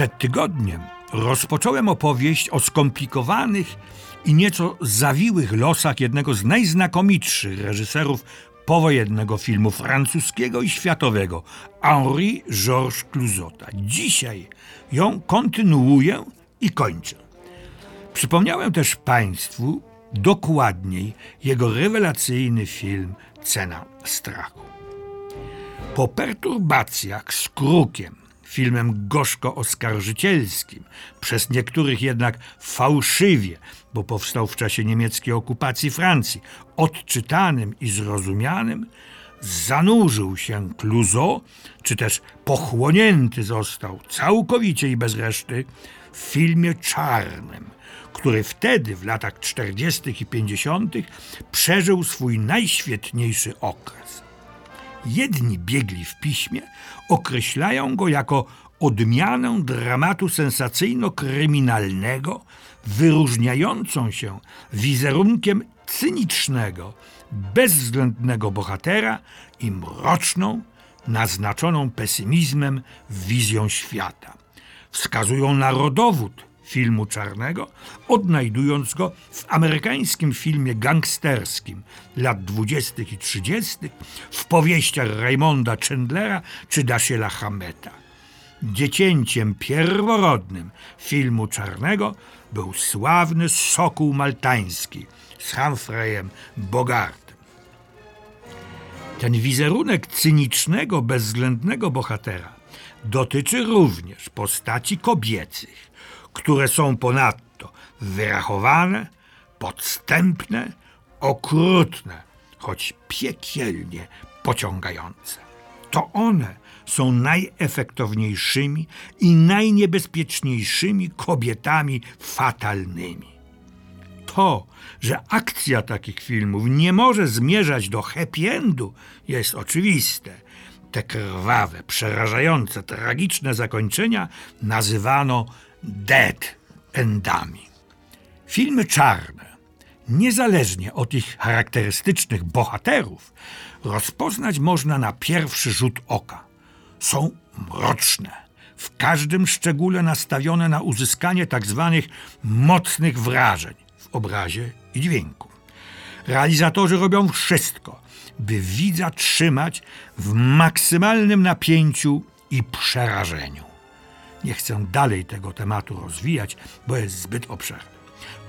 Przed tygodniem rozpocząłem opowieść o skomplikowanych i nieco zawiłych losach jednego z najznakomitszych reżyserów powojennego filmu francuskiego i światowego, Henri Georges Clouzota. Dzisiaj ją kontynuuję i kończę. Przypomniałem też Państwu dokładniej jego rewelacyjny film Cena strachu. Po perturbacjach z Krukiem, filmem gorzko oskarżycielskim, przez niektórych jednak fałszywie, bo powstał w czasie niemieckiej okupacji Francji, odczytanym i zrozumianym, zanurzył się Clouseau, czy też pochłonięty został całkowicie i bez reszty w filmie czarnym, który wtedy, w latach 40. i 50., przeżył swój najświetniejszy okres. Jedni biegli w piśmie określają go jako odmianę dramatu sensacyjno-kryminalnego, wyróżniającą się wizerunkiem cynicznego, bezwzględnego bohatera i mroczną, naznaczoną pesymizmem wizją świata. Wskazują na rodowód filmu czarnego, odnajdując go w amerykańskim filmie gangsterskim lat 20. i 30., w powieściach Raymonda Chandlera czy Dashiela Hameta. Dziecięciem pierworodnym filmu czarnego był sławny Sokół Maltański z Humphreyem Bogartem. Ten wizerunek cynicznego, bezwzględnego bohatera dotyczy również postaci kobiecych, które są ponadto wyrachowane, podstępne, okrutne, choć piekielnie pociągające. To one są najefektowniejszymi i najniebezpieczniejszymi kobietami fatalnymi. To, że akcja takich filmów nie może zmierzać do happy endu, jest oczywiste. Te krwawe, przerażające, tragiczne zakończenia nazywano dead endami. Filmy czarne, niezależnie od ich charakterystycznych bohaterów, rozpoznać można na pierwszy rzut oka. Są mroczne, w każdym szczególe nastawione na uzyskanie tak zwanych mocnych wrażeń w obrazie i dźwięku. Realizatorzy robią wszystko, by widza trzymać w maksymalnym napięciu i przerażeniu. Nie chcę dalej tego tematu rozwijać, bo jest zbyt obszerny.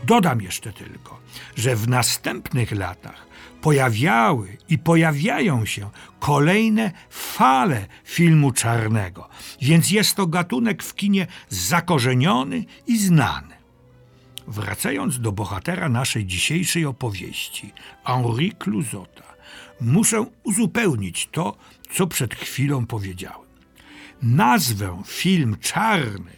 Dodam jeszcze tylko, że w następnych latach pojawiały i pojawiają się kolejne fale filmu czarnego, więc jest to gatunek w kinie zakorzeniony i znany. Wracając do bohatera naszej dzisiejszej opowieści, Henri Clouzota, muszę uzupełnić to, co przed chwilą powiedziałem. Nazwę film czarny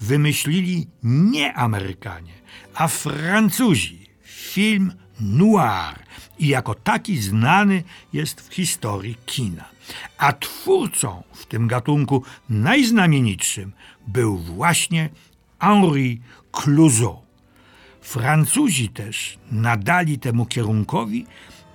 wymyślili nie Amerykanie, a Francuzi. Film noir i jako taki znany jest w historii kina. A twórcą w tym gatunku najznamienitszym był właśnie Henri Clouseau. Francuzi też nadali temu kierunkowi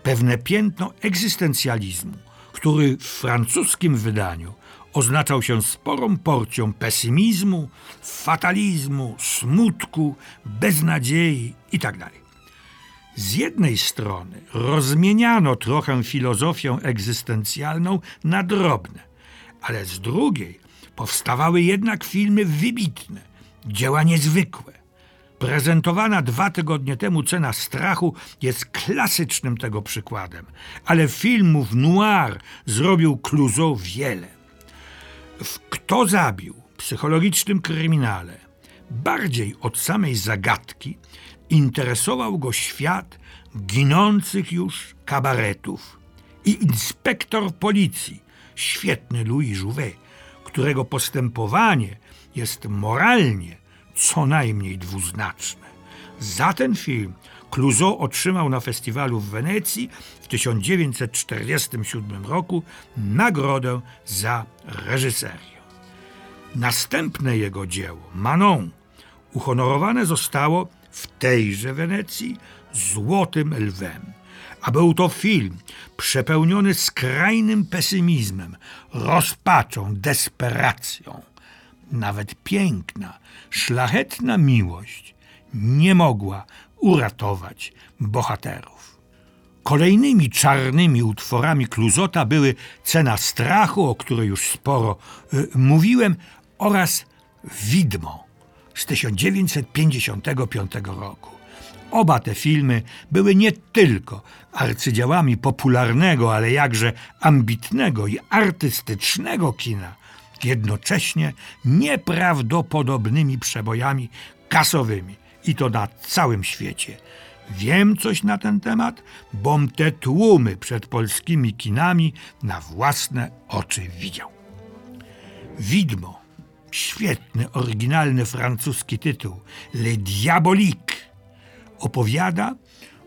pewne piętno egzystencjalizmu, który w francuskim wydaniu oznaczał się sporą porcją pesymizmu, fatalizmu, smutku, beznadziei itd. Z jednej strony rozmieniano trochę filozofię egzystencjalną na drobne, ale z drugiej powstawały jednak filmy wybitne, dzieła niezwykłe. Prezentowana dwa tygodnie temu cena strachu jest klasycznym tego przykładem, ale filmów noir zrobił Clouseau wiele. W Kto zabił? psychologicznym kryminale bardziej od samej zagadki interesował go świat ginących już kabaretów i inspektor policji, świetny Louis Jouvet, którego postępowanie jest moralnie co najmniej dwuznaczne. Za ten film Clouseau otrzymał na festiwalu w Wenecji w 1947 roku nagrodę za reżyserię. Następne jego dzieło, Manon, uhonorowane zostało w tejże Wenecji Złotym Lwem. A był to film przepełniony skrajnym pesymizmem, rozpaczą, desperacją. nawet piękna, szlachetna miłość nie mogła uratować bohaterów. Kolejnymi czarnymi utworami Kluzota były Cena strachu, o której już sporo y, mówiłem, oraz Widmo z 1955 roku. Oba te filmy były nie tylko arcydziełami popularnego, ale jakże ambitnego i artystycznego kina, jednocześnie nieprawdopodobnymi przebojami kasowymi i to na całym świecie. Wiem coś na ten temat, bom te tłumy przed polskimi kinami na własne oczy widział. Widmo, świetny, oryginalny francuski tytuł, Le Diabolique, opowiada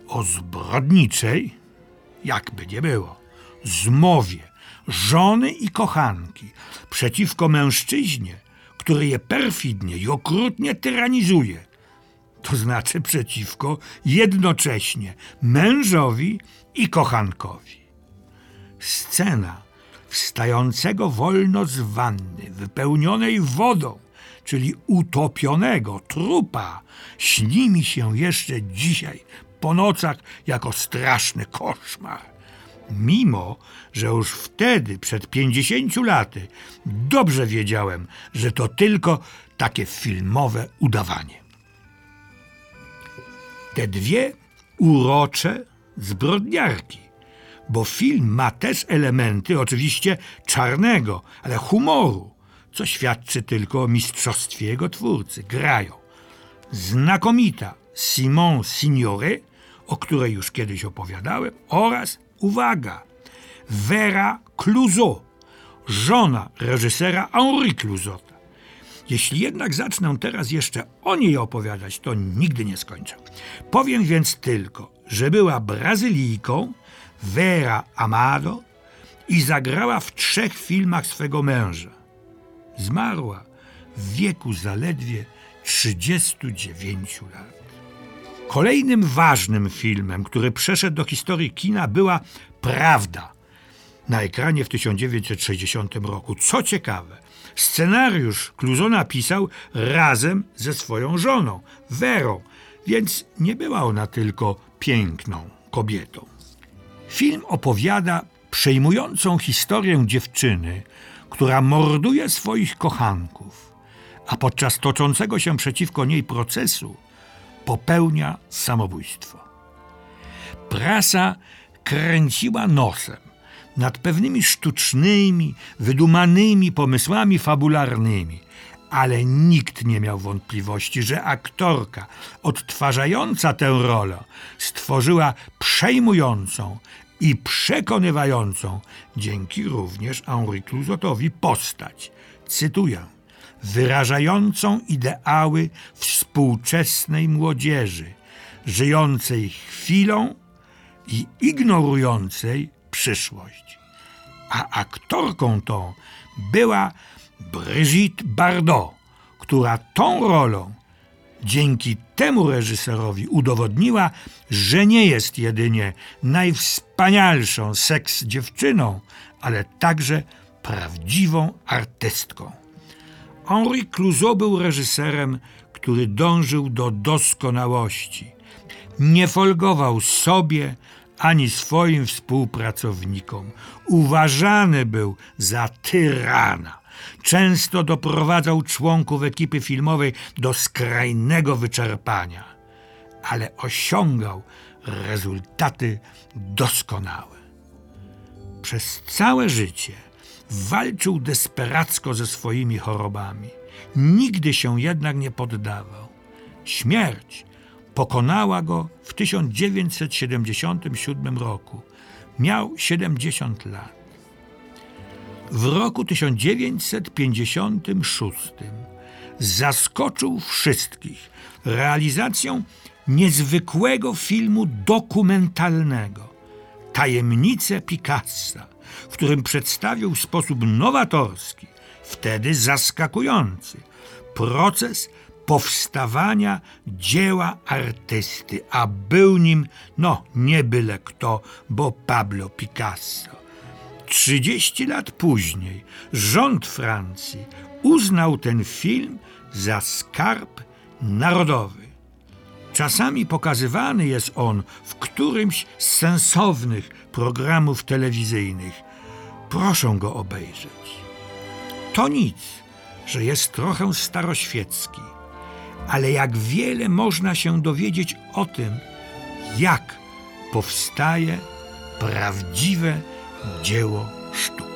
o zbrodniczej, jakby nie było, zmowie żony i kochanki przeciwko mężczyźnie, który je perfidnie i okrutnie tyranizuje. To znaczy przeciwko jednocześnie mężowi i kochankowi. Scena wstającego wolno z wanny, wypełnionej wodą, czyli utopionego trupa, śni mi się jeszcze dzisiaj po nocach jako straszny koszmar. Mimo, że już wtedy, przed pięćdziesięciu laty, dobrze wiedziałem, że to tylko takie filmowe udawanie. Te dwie urocze zbrodniarki, bo film ma też elementy oczywiście czarnego, ale humoru, co świadczy tylko o mistrzostwie jego twórcy. Grają znakomita Simon Signore, o której już kiedyś opowiadałem, oraz, uwaga, Vera Clouseau, żona reżysera Henri Clouzota. Jeśli jednak zacznę teraz jeszcze o niej opowiadać, to nigdy nie skończę. Powiem więc tylko, że była Brazylijką Vera Amado i zagrała w trzech filmach swego męża. Zmarła w wieku zaledwie 39 lat. Kolejnym ważnym filmem, który przeszedł do historii kina, była Prawda na ekranie w 1960 roku. Co ciekawe, scenariusz Kluzona pisał razem ze swoją żoną, Werą, więc nie była ona tylko piękną kobietą. Film opowiada przejmującą historię dziewczyny, która morduje swoich kochanków, a podczas toczącego się przeciwko niej procesu popełnia samobójstwo. Prasa kręciła nosem nad pewnymi sztucznymi, wydumanymi pomysłami fabularnymi, ale nikt nie miał wątpliwości, że aktorka odtwarzająca tę rolę stworzyła przejmującą i przekonywającą, dzięki również Henri Clousotowi, postać. Cytuję wyrażającą ideały współczesnej młodzieży, żyjącej chwilą i ignorującej przyszłość. A aktorką tą była Brigitte Bardot, która tą rolą dzięki temu reżyserowi udowodniła, że nie jest jedynie najwspanialszą seks dziewczyną, ale także prawdziwą artystką. Henri Clouseau był reżyserem, który dążył do doskonałości. Nie folgował sobie ani swoim współpracownikom. Uważany był za tyrana. Często doprowadzał członków ekipy filmowej do skrajnego wyczerpania, ale osiągał rezultaty doskonałe. Przez całe życie walczył desperacko ze swoimi chorobami. Nigdy się jednak nie poddawał. Śmierć pokonała go w 1977 roku. Miał 70 lat. W roku 1956 zaskoczył wszystkich realizacją niezwykłego filmu dokumentalnego Tajemnice Picassa w którym przedstawił w sposób nowatorski, wtedy zaskakujący, proces powstawania dzieła artysty, a był nim, no nie byle kto, bo Pablo Picasso. 30 lat później rząd Francji uznał ten film za skarb narodowy. Czasami pokazywany jest on w którymś z sensownych programów telewizyjnych. Proszę go obejrzeć. To nic, że jest trochę staroświecki, ale jak wiele można się dowiedzieć o tym, jak powstaje prawdziwe dzieło sztuki.